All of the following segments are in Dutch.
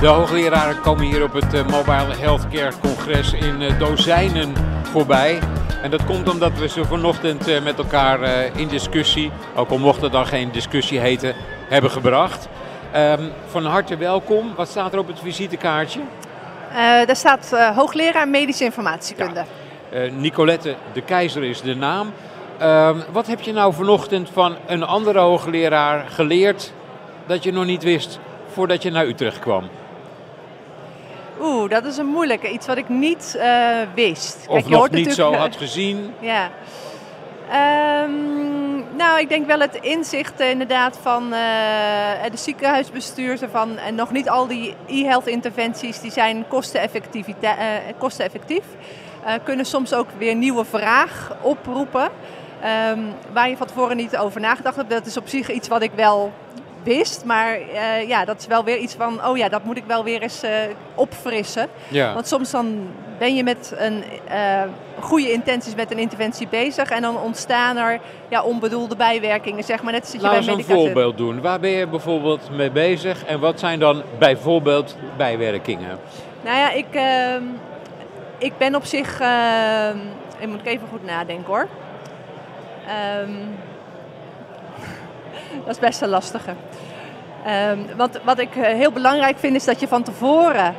De hoogleraren komen hier op het uh, Mobile Healthcare Congres in uh, dozijnen voorbij. En dat komt omdat we ze vanochtend uh, met elkaar in discussie, ook al mocht het dan geen discussie heten, hebben gebracht. Um, van harte welkom. Wat staat er op het visitekaartje? daar staat hoogleraar medische informatiekunde. Ja. Nicolette de Keizer is de naam. Uh, wat heb je nou vanochtend van een andere hoogleraar geleerd dat je nog niet wist voordat je naar Utrecht kwam? Oeh, dat is een moeilijke. Iets wat ik niet uh, wist. Of Kijk, nog niet zo had gezien. Ja. Um, nou, ik denk wel het inzicht uh, inderdaad van uh, de ziekenhuisbestuurs van en nog niet al die e-health interventies die zijn kosteneffectief. kosteneffectief. kunnen soms ook weer nieuwe vraag oproepen. Um, waar je van tevoren niet over nagedacht hebt. Dat is op zich iets wat ik wel wist. Maar uh, ja, dat is wel weer iets van, oh ja, dat moet ik wel weer eens uh, opfrissen. Ja. Want soms dan ben je met een uh, goede intenties met een interventie bezig. En dan ontstaan er ja, onbedoelde bijwerkingen, zeg maar. Net als je Laat bij een voorbeeld doen. Waar ben je bijvoorbeeld mee bezig? En wat zijn dan bijvoorbeeld bijwerkingen? Nou ja, ik, ehm, ik ben op zich... Ehm, ik moet even goed nadenken hoor. Um, dat is best een lastige. Um, wat, wat ik eh, heel belangrijk vind is dat je van tevoren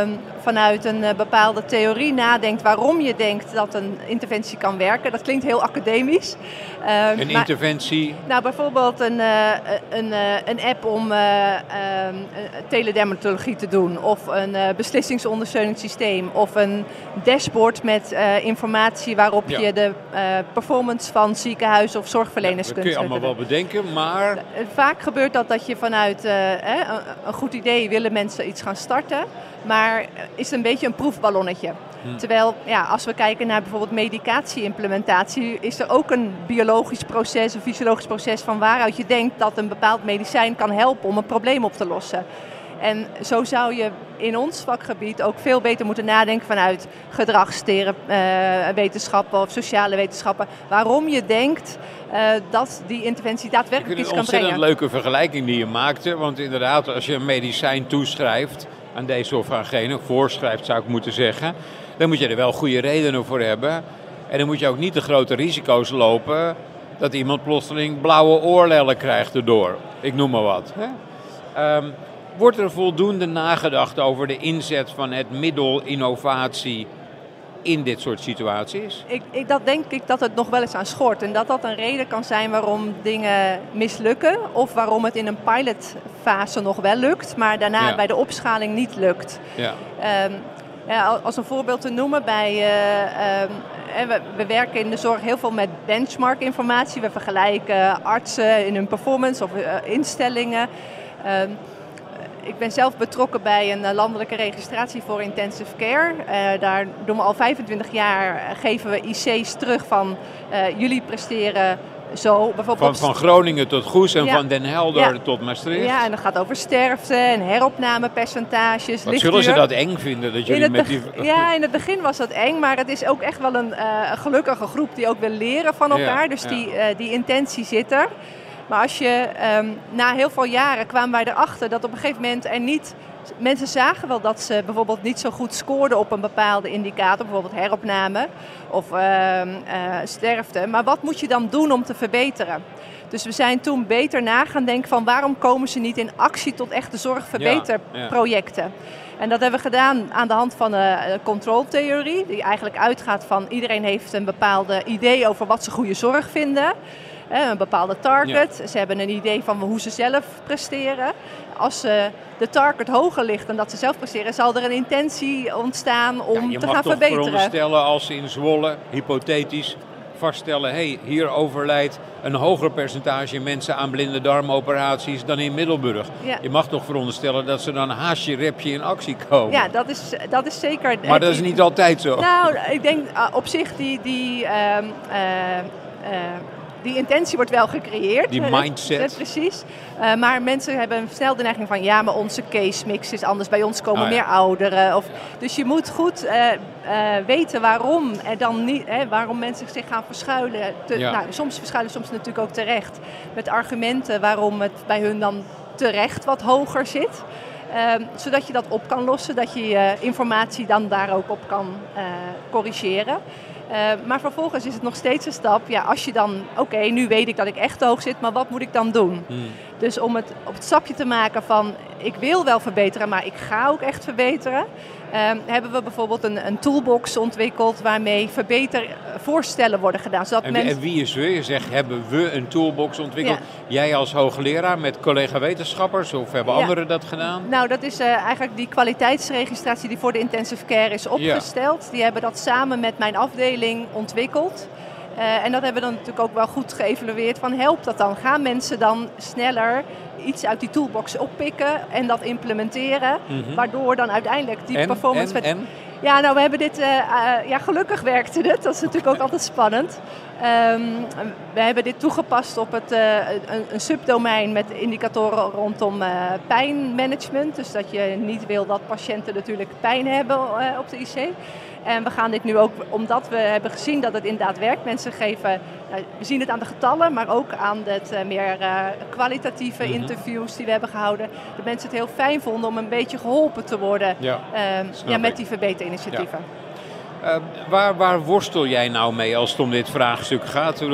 um, vanuit een uh, bepaalde theorie nadenkt waarom je denkt dat een interventie kan werken. Dat klinkt heel academisch. Um, een maar, interventie? Nou, bijvoorbeeld een, uh, een, een app om teledermatologie te doen, of een beslissingsondersteuningssysteem, of een dashboard met informatie waarop ja. je de performance van ziekenhuizen of zorgverleners ja, kunt Dat kun je allemaal wel bedenken, maar... Vaak gebeurt dat dat je vanuit een goed idee willen mensen iets gaan starten, maar is het een beetje een proefballonnetje. Hmm. Terwijl, ja, als we kijken naar bijvoorbeeld medicatie-implementatie, is er ook een biologisch proces, een fysiologisch proces van waaruit je denkt dat een bepaald medicijn kan helpen om een probleem op te lossen. En zo zou je in ons vakgebied ook veel beter moeten nadenken vanuit gedragswetenschappen uh, of sociale wetenschappen. Waarom je denkt uh, dat die interventie daadwerkelijk iets kan brengen. Een ontzettend leuke vergelijking die je maakte. Want inderdaad, als je een medicijn toeschrijft aan deze of aan gene, voorschrijft zou ik moeten zeggen, dan moet je er wel goede redenen voor hebben. En dan moet je ook niet de grote risico's lopen dat iemand plotseling blauwe oorlellen krijgt erdoor. Ik noem maar wat. Hè? Um, wordt er voldoende nagedacht over de inzet van het middel innovatie in dit soort situaties? Ik, ik, dat denk ik dat het nog wel eens aan schort. En dat dat een reden kan zijn waarom dingen mislukken. Of waarom het in een pilotfase nog wel lukt, maar daarna ja. bij de opschaling niet lukt. Ja. Um, ja, als een voorbeeld te noemen, bij, uh, um, we, we, werken in de zorg heel veel met benchmark informatie. We vergelijken artsen in hun performance of uh, instellingen. Um, ik ben zelf betrokken bij een landelijke registratie voor intensive care. Uh, daar doen we al 25 jaar, geven we IC's terug van uh, jullie presteren zo. Bijvoorbeeld van, van Groningen tot Goes en ja. van Den Helder ja. tot Maastricht. Ja, en dat gaat over sterfte en heropnamepercentages. Wat zullen ze dat eng vinden? Dat jullie met die... Ja, in het begin was dat eng, maar het is ook echt wel een uh, gelukkige groep die ook wil leren van elkaar. dus die, die intentie zit er. Maar als je um, na heel veel jaren kwamen wij erachter dat op een gegeven moment er niet. Mensen zagen wel dat ze bijvoorbeeld niet zo goed scoorden op een bepaalde indicator, bijvoorbeeld heropname of uh, uh, sterfte. Maar wat moet je dan doen om te verbeteren? Dus we zijn toen beter na gaan denken van waarom komen ze niet in actie tot echte zorgverbeterprojecten. Ja, ja. En dat hebben we gedaan aan de hand van een controltheorie, die eigenlijk uitgaat van iedereen heeft een bepaalde idee over wat ze goede zorg vinden een bepaalde target. Ja. Ze hebben een idee van hoe ze zelf presteren. Als uh, de target hoger ligt dan dat ze zelf presteren, zal er een intentie ontstaan om ja, te gaan verbeteren. Je mag toch veronderstellen als ze in Zwolle, hypothetisch, vaststellen... hé, hey, hier overlijdt een hoger percentage mensen aan blinde darmoperaties dan in Middelburg. Ja. Je mag toch veronderstellen dat ze dan haasje repje in actie komen. Ja, dat is, dat is zeker... Maar dat is niet altijd zo. Nou, ik denk uh, op zich die... die uh, die intentie wordt wel gecreëerd. Die mindset. precies. Uh, maar mensen hebben snel de neiging van ja, maar onze case mix is anders. Bij ons komen ah, meer ouderen. Of, dus je moet goed uh, weten waarom er dan niet, hè, waarom mensen zich gaan verschuilen. Te, nou, soms verschuilen, soms natuurlijk ook terecht. Met argumenten waarom het bij hun dan terecht wat hoger zit. Ehm, zodat je dat op kan lossen, dat je je informatie dan daar ook op kan uh, corrigeren. Ehm, maar vervolgens is het nog steeds een stap. Ja, als je dan, oké, nu weet ik dat ik echt hoog zit, maar wat moet ik dan doen? Hmm. Dus om het op het stapje te maken van ik wil wel verbeteren, maar ik ga ook echt verbeteren. Ehm, hebben we bijvoorbeeld een, een, toolbox ontwikkeld waarmee verbetervoorstellen worden gedaan. Zodat en, en wie is we? Je zegt, hebben we een toolbox ontwikkeld? Jij als hoogleraar met collega-wetenschappers of hebben anderen dat gedaan? Nou, dat is uh, eigenlijk die kwaliteitsregistratie die voor de intensive care is opgesteld. Die hebben dat samen met mijn afdeling ontwikkeld. Uh, en dat hebben we dan natuurlijk ook wel goed geëvalueerd van helpt dat dan? Gaan mensen dan sneller iets uit die toolbox oppikken en dat implementeren. Mhm. Waardoor dan uiteindelijk die performance... En, en? Ja, nou we hebben dit... Uh, uh, ja, gelukkig werkte het. Dat is natuurlijk ook altijd spannend. Um, we hebben dit toegepast op het, uh, een, een, subdomein met indicatoren rondom pijnmanagement. Dus dat je niet wil dat patiënten natuurlijk pijn hebben op de IC. En we gaan dit nu ook, omdat we hebben gezien dat het inderdaad werkt. Mensen geven, we zien het aan de getallen, maar ook aan het meer kwalitatieve mhm. interviews die we hebben gehouden. Dat mensen het heel fijn vonden om een beetje geholpen te worden ja, ja met die verbeterinitiatieven. Ja. Eh, waar, waar worstel jij nou mee als het om dit vraagstuk gaat?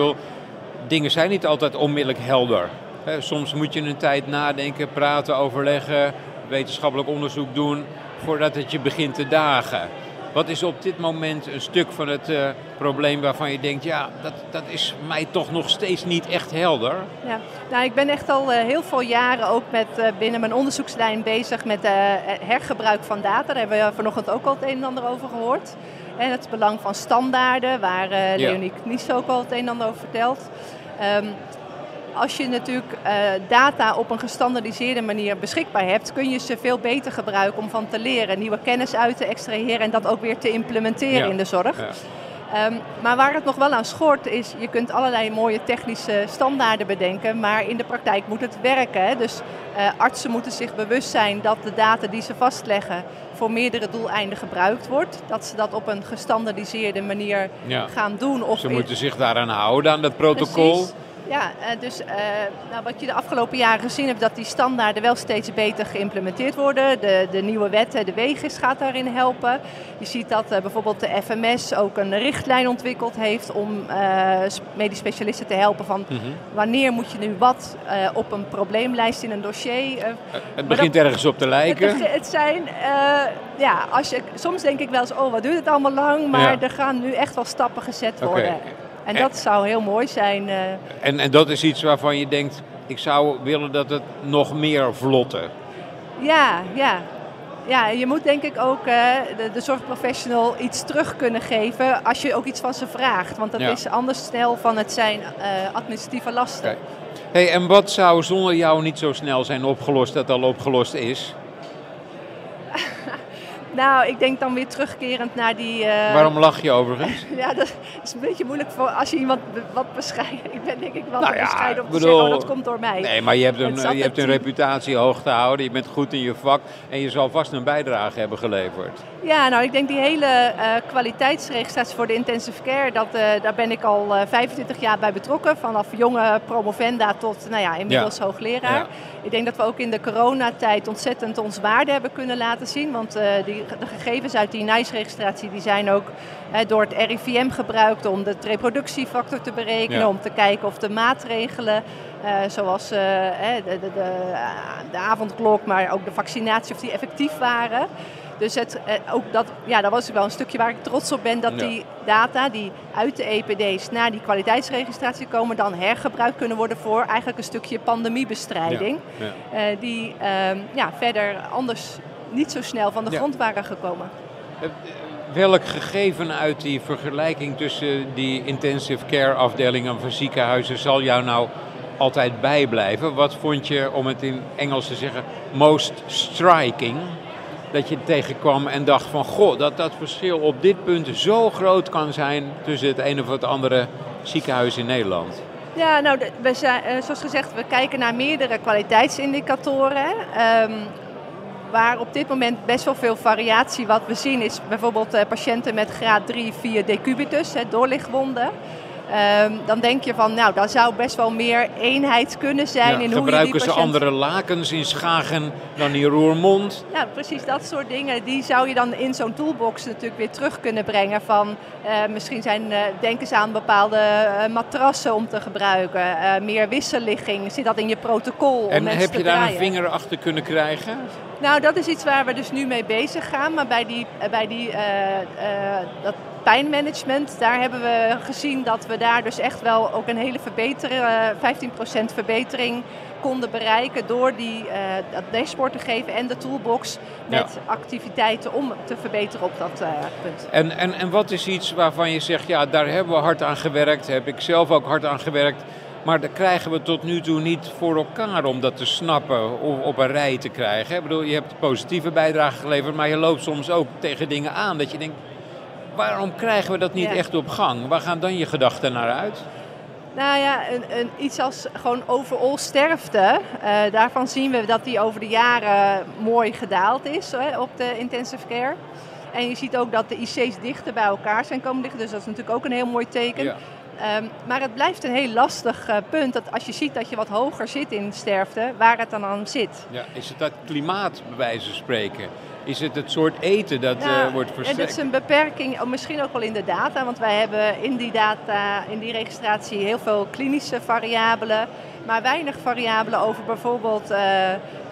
Dingen zijn niet altijd onmiddellijk helder. soms moet je een tijd nadenken, praten, overleggen, wetenschappelijk onderzoek doen voordat het je begint te dagen. Wat is op dit moment een stuk van het uh, probleem waarvan je denkt, ja, dat, dat is mij toch nog steeds niet echt helder? Ja, nou, ik ben echt al uh, heel veel jaren ook met, uh, binnen mijn onderzoekslijn bezig met hergebruik van data. Daar hebben we vanochtend ook al het een en ander over gehoord. En het belang van standaarden, waar Leonie ja. Knies ook al het een en ander over vertelt. Um, als je natuurlijk uh, data op een gestandardiseerde manier beschikbaar hebt, kun je ze veel beter gebruiken om van te leren, nieuwe kennis uit te extraheren en dat ook weer te implementeren in de zorg. Ja. Um, maar waar het nog wel aan schort is, je kunt allerlei mooie technische standaarden bedenken, maar in de praktijk moet het werken. Hè? Dus uh, artsen moeten zich bewust zijn dat de data die ze vastleggen voor meerdere doeleinden gebruikt wordt. Dat ze dat op een gestandardiseerde manier ja. gaan doen. Of ze moeten zich daaraan houden, aan dat protocol. Precies. Ja, eh, dus uh, nou, wat je de afgelopen jaren gezien hebt, dat die standaarden wel steeds beter geïmplementeerd worden. De, de nieuwe wet, de WEGIS, gaat daarin helpen. Je ziet dat uh, bijvoorbeeld de FMS ook een richtlijn ontwikkeld heeft om medisch specialisten te helpen van mm -hmm. wanneer moet je nu wat op een probleemlijst in een dossier. het begint dat, ergens op te lijken. Het, het zijn, ja, als je, soms denk ik wel eens, oh wat duurt het allemaal lang, maar ja. er gaan nu echt wel stappen gezet worden. Okay. En dat zou heel mooi zijn. Uh... En, en dat is iets waarvan je denkt, ik zou willen dat het nog meer vlotte. Ja, ja. Ja, je moet denk ik ook uh, de, de, zorgprofessional iets terug kunnen geven als je ook iets van ze vraagt. Want dat ja. is anders snel van het zijn uh, administratieve lasten. Okay. Hey, en wat zou zonder jou niet zo snel zijn opgelost dat al opgelost is? Nou, ik denk dan weer terugkerend naar die... Uh... Waarom lach je overigens? ja, dat is een beetje moeilijk voor als je iemand wat bescheiden... Ik ben denk ik wel nou ja, bescheiden om te bedoel, zeggen, oh, dat komt door mij. Nee, maar je hebt een, je hebt een reputatie hoog te houden. Je bent goed in je vak. En je zal vast een bijdrage hebben geleverd. Ja, nou ik denk die hele uh, kwaliteitsregistratie voor de intensive care... Dat, uh, daar ben ik al 25 jaar bij betrokken. Vanaf jonge promovenda tot nou ja, inmiddels ja. hoogleraar. Ja. Ik denk dat we ook in de coronatijd ontzettend ons waarde hebben kunnen laten zien. Want die de gegevens uit die NICE-registratie die zijn ook eh, door het RIVM gebruikt om de reproductiefactor te berekenen, ja. om te kijken of de maatregelen, zoals de, de, de, de, avondklok, maar ook de vaccinatie, of die effectief waren. Dus het, ook dat, ja, dat was wel een stukje waar ik trots op ben, dat ja. die data die uit de EPD's naar die kwaliteitsregistratie komen, dan hergebruikt kunnen worden voor eigenlijk een stukje pandemiebestrijding. Ja. die ehm, ja, verder anders niet zo snel van de grond waren gekomen. Eh, welk gegeven uit die vergelijking tussen die intensive care afdelingen van ziekenhuizen zal jou nou altijd bijblijven? Wat vond je, om het in Engels te zeggen, most striking? Dat je tegenkwam en dacht van, goh, dat dat verschil op dit punt zo groot kan zijn tussen het ene of het andere ziekenhuis in Nederland. Ja, nou, we zijn, zoals gezegd, we kijken naar meerdere kwaliteitsindicatoren. Um, waar op dit moment best wel veel variatie wat we zien is bijvoorbeeld uh, patiënten met graad 3, 4 decubitus, doorlichtwonden. Um, dan denk je van, nou, daar zou best wel meer eenheid kunnen zijn ja, in hoe gebruiken je die patiënt... ze andere lakens in Schagen dan in Roermond? Nou, precies dat soort dingen. Die zou je dan in zo'n toolbox natuurlijk weer terug kunnen brengen. Van, uh, misschien zijn, uh, denken ze aan bepaalde uh, matrassen om te gebruiken. meer wisselligging. Zit dat in je protocol? Om en heb je daar draaien? een vinger achter kunnen krijgen? Nou, dat is iets waar we dus nu mee bezig gaan. Maar bij die, bij die, dat pijnmanagement, daar hebben we gezien dat we daar dus echt wel ook een hele verbetering, 15% verbetering konden bereiken door die, uh, dat dashboard te geven en de toolbox met ja. activiteiten om te verbeteren op dat uh, punt. En, en, en wat is iets waarvan je zegt, ja, daar hebben we hard aan gewerkt, heb ik zelf ook hard aan gewerkt. Maar daar krijgen we tot nu toe niet voor elkaar om dat te snappen of op een rij te krijgen. Ik bedoel, je hebt positieve bijdrage geleverd, maar je loopt soms ook tegen dingen aan dat je denkt, waarom krijgen we dat niet ja. echt op gang? Waar gaan dan je gedachten naar uit? Nou ja, een, een, iets als gewoon overal sterfte. Uh, daarvan zien we dat die over de jaren mooi gedaald is hè, op de intensive care. En je ziet ook dat de IC's dichter bij elkaar zijn komen liggen. Dus dat is natuurlijk ook een heel mooi teken. Ja. Um, maar het blijft een heel lastig uh, punt. Dat als je ziet dat je wat hoger zit in sterfte, waar het dan aan zit. Ja, is het dat klimaat, bij wijze van spreken? Is het het soort eten dat ja, uh, wordt verstrekt? Het is een beperking, misschien ook wel in de data. Want wij hebben in die data, in die registratie, heel veel klinische variabelen. Maar weinig variabelen over bijvoorbeeld uh,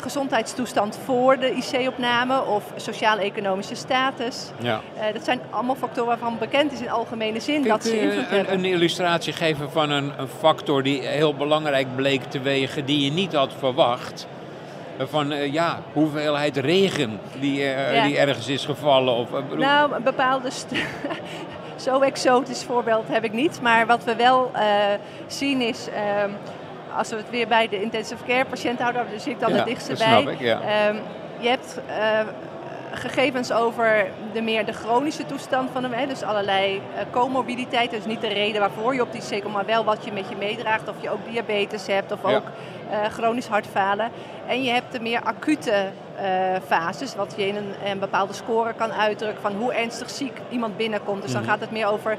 gezondheidstoestand voor de IC-opname of sociaal-economische status. Ja. Uh, dat zijn allemaal factoren waarvan bekend is in algemene zin dat ze invloed een, hebben. Een illustratie geven van een, een factor die heel belangrijk bleek te wegen, die je niet had verwacht van uh, ja, hoeveelheid regen die, uh, ja. die ergens is gevallen? Of, nou, een bepaalde... Zo exotisch voorbeeld heb ik niet. Maar wat we wel zien is... Ehm, als we het weer bij de intensive care patiënt houden, daar zit ik dan ja, het dichtste bij. Snap ik, ja. Um, je hebt gegevens over de meer de chronische toestand van hem. Hè, dus allerlei uh, comorbiditeit. Dus niet de reden waarvoor je op die CECO, maar wel wat je met je meedraagt. Of je ook diabetes hebt of ja. ook uh, chronisch hartfalen. En je hebt de meer acute uh, fases, wat je in een, een, bepaalde score kan uitdrukken van hoe ernstig ziek iemand binnenkomt. Dus dan Mhm. gaat het meer over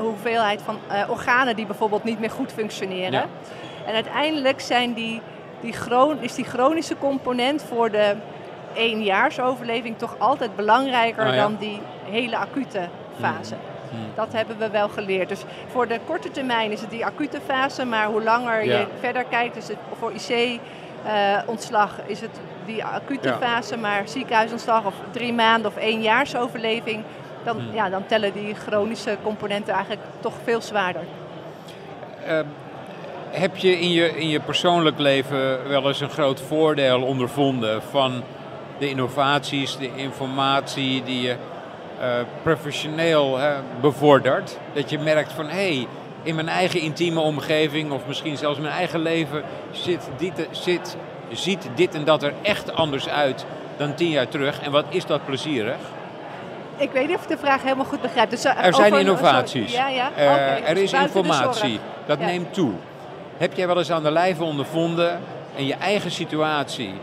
hoeveelheid van organen die bijvoorbeeld niet meer goed functioneren. Ja. En uiteindelijk zijn die, die is die chronische component voor de éénjaarsoverleving toch altijd belangrijker Ah, ja. dan die hele acute fase. Hmm. Dat hebben we wel geleerd. Dus voor de korte termijn is het die acute fase, maar hoe langer Ja. je verder kijkt, dus het, voor IC-ontslag is het die acute Ja. fase, maar ziekenhuisontslag of drie maanden of éénjaarsoverleving, dan, Hmm. ja, dan tellen die chronische componenten eigenlijk toch veel zwaarder. Uh, heb je in, je in je persoonlijk leven wel eens een groot voordeel ondervonden van de innovaties, de informatie die je uh, professioneel uh, bevordert? Dat je merkt van hé, hey, in mijn eigen intieme omgeving of misschien zelfs in mijn eigen leven zit dit, zit, ziet dit en dat er echt anders uit dan tien jaar terug. En wat is dat plezierig? Ik weet niet of ik de vraag helemaal goed begrijp. Dus, uh, er zijn over- innovaties. Ja, ja. Uh, Okay, er is buiten informatie. Dat Ja. neemt toe. Heb jij wel eens aan de lijve ondervonden in je eigen situatie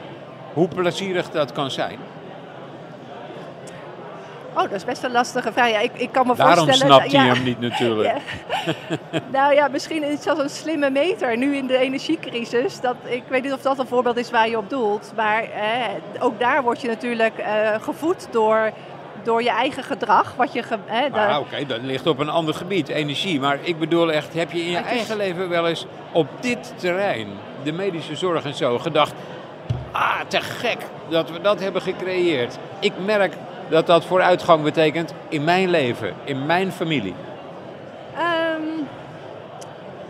hoe plezierig dat kan zijn? Oh, dat is best een lastige vraag. Ja, ik, ik kan me Daarom voorstellen... snapt hij ja, hem niet natuurlijk. Ja. nou ja, misschien iets als een slimme meter nu in de energiecrisis. Dat, ik weet niet of dat een voorbeeld is waar je op doelt. Maar eh, ook daar word je natuurlijk eh, gevoed door, door je eigen gedrag. Wat je ge, de- Ah, Oké, dat ligt op een ander gebied, energie. Maar ik bedoel echt, heb je in je eigen leven wel eens op dit terrein, de medische zorg en zo, gedacht... Ah, te gek dat we dat hebben gecreëerd. Ik merk dat dat vooruitgang betekent in mijn leven, in mijn familie. Ehm,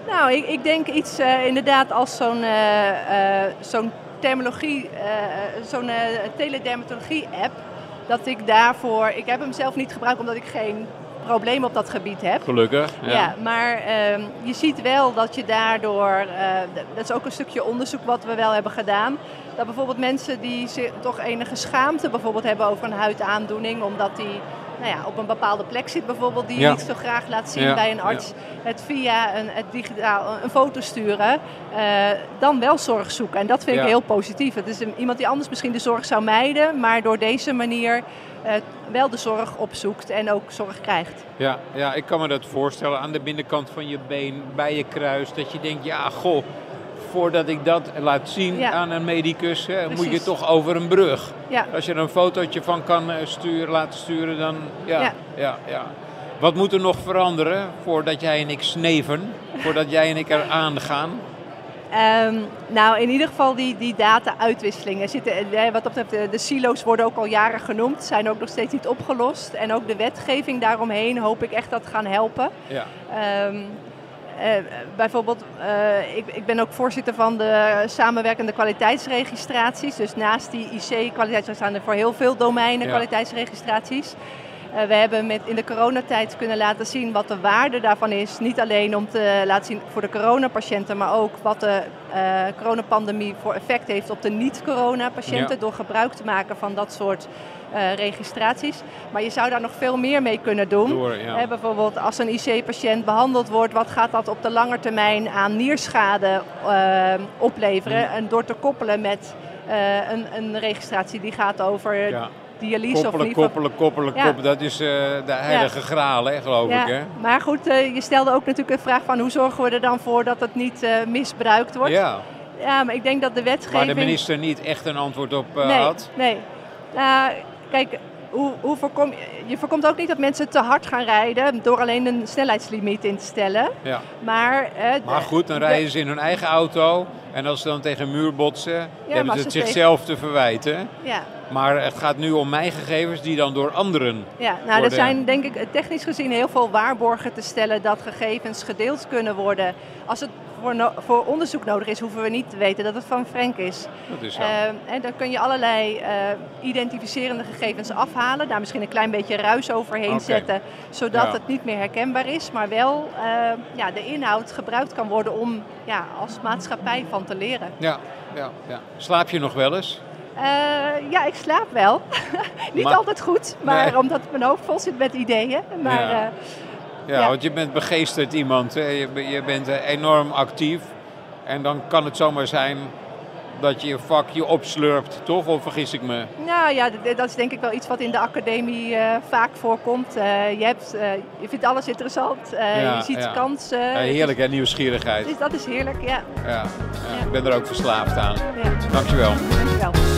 nou, ik, ik denk iets eh, inderdaad als zo'n eh, zo'n terminologie, zo'n teledermatologie-app. Dat ik daarvoor, ik heb hem zelf niet gebruikt omdat ik geen probleem op dat gebied heb. Gelukkig. Ja, maar ehm, je ziet wel dat je daardoor, eh, dat is ook een stukje onderzoek wat we wel hebben gedaan, dat bijvoorbeeld mensen die zich toch enige schaamte bijvoorbeeld hebben over een huidaandoening, omdat die nou ja, op een bepaalde plek zit bijvoorbeeld, die je niet zo graag laat zien bij een arts, het via een, het digitaal een foto sturen, dan wel zorg zoeken. En dat vind ik heel positief. Het is iemand die anders misschien de zorg zou mijden, maar door deze manier wel de zorg opzoekt en ook zorg krijgt. Ja, ja, ik kan me dat voorstellen aan de binnenkant van je been, bij je kruis, dat je denkt, ja, goh, voordat ik dat laat zien aan een medicus, hè, moet je toch over een brug. Ja. Als je er een fotootje van kan eh, sturen, laten sturen, dan ja, ja. ja, Wat moet er nog veranderen voordat jij en ik sneven, voordat jij en ik er aangaan? Um, nou, in ieder geval die, die data-uitwisselingen. Zitten, eh, wat dat betreft, de, de, silo's worden ook al jaren genoemd, zijn ook nog steeds niet opgelost. En ook de wetgeving daaromheen hoop ik echt dat gaan helpen. Ja. Um, uh, bijvoorbeeld, uh, ik, ik, ben ook voorzitter van de samenwerkende kwaliteitsregistraties. Dus naast die IC-kwaliteitsregistraties staan er voor heel veel domeinen kwaliteitsregistraties. Uh, we hebben met, in de coronatijd kunnen laten zien wat de waarde daarvan is. Niet alleen om te laten zien voor de coronapatiënten, maar ook wat de coronapandemie voor effect heeft op de niet-coronapatiënten. Door gebruik te maken van dat soort uh, registraties. Maar je zou daar nog veel meer mee kunnen doen. Door, ja. bijvoorbeeld als een IC-patiënt behandeld wordt, wat gaat dat op de lange termijn aan nierschade opleveren? Mm. En door te koppelen met een, een, registratie die gaat over ja dialyse koppelen, of koppelen, koppelen, koppelen. Dat is uh, de heilige graal, hè, geloof ik. Hè? Maar goed, uh, je stelde ook natuurlijk een vraag van hoe zorgen we er dan voor dat het niet uh, misbruikt wordt. Ja. ja, maar ik denk dat de wetgeving... Waar de minister niet echt een antwoord op nee, had. Nee, nou, kijk, hoe, hoe voorkom, je voorkomt ook niet dat mensen te hard gaan rijden door alleen een snelheidslimiet in te stellen. Ja. Maar, maar goed, dan rijden ze in hun eigen auto en als ze dan tegen een muur botsen, ja, hebben ze het zichzelf te verwijten. Ja. Maar het gaat nu om mijn gegevens die dan door anderen. Ja, nou, er zijn denk ik technisch gezien heel veel waarborgen te stellen dat gegevens gedeeld kunnen worden. Als het voor, voor onderzoek nodig is, hoeven we niet te weten dat het van Frank is. Dat is zo. En dan kun je allerlei uh, identificerende gegevens afhalen, daar misschien een klein beetje ruis overheen zetten, zodat het niet meer herkenbaar is, maar wel uh, ja, de inhoud gebruikt kan worden om ja, als maatschappij van te leren. Ja, ja, ja. Slaap je nog wel eens? Uh, ja, ik slaap wel. Niet altijd goed, maar omdat mijn hoofd vol zit met ideeën. Maar, ja. Uh, ja, want je bent begeesterd iemand. Hè? Je, je bent enorm actief. En dan kan het zomaar zijn dat je je vak je opslurpt, toch? Of vergis ik me? Nou ja, dat is denk ik wel iets wat in de academie uh, vaak voorkomt. Uh, je, hebt, uh, je vindt alles interessant, ja, je ziet ja. kansen. heerlijk hè, nieuwsgierigheid. Dus dat is heerlijk, ja. ja. Ik ben er ook verslaafd aan. Dankjewel. Dankjewel.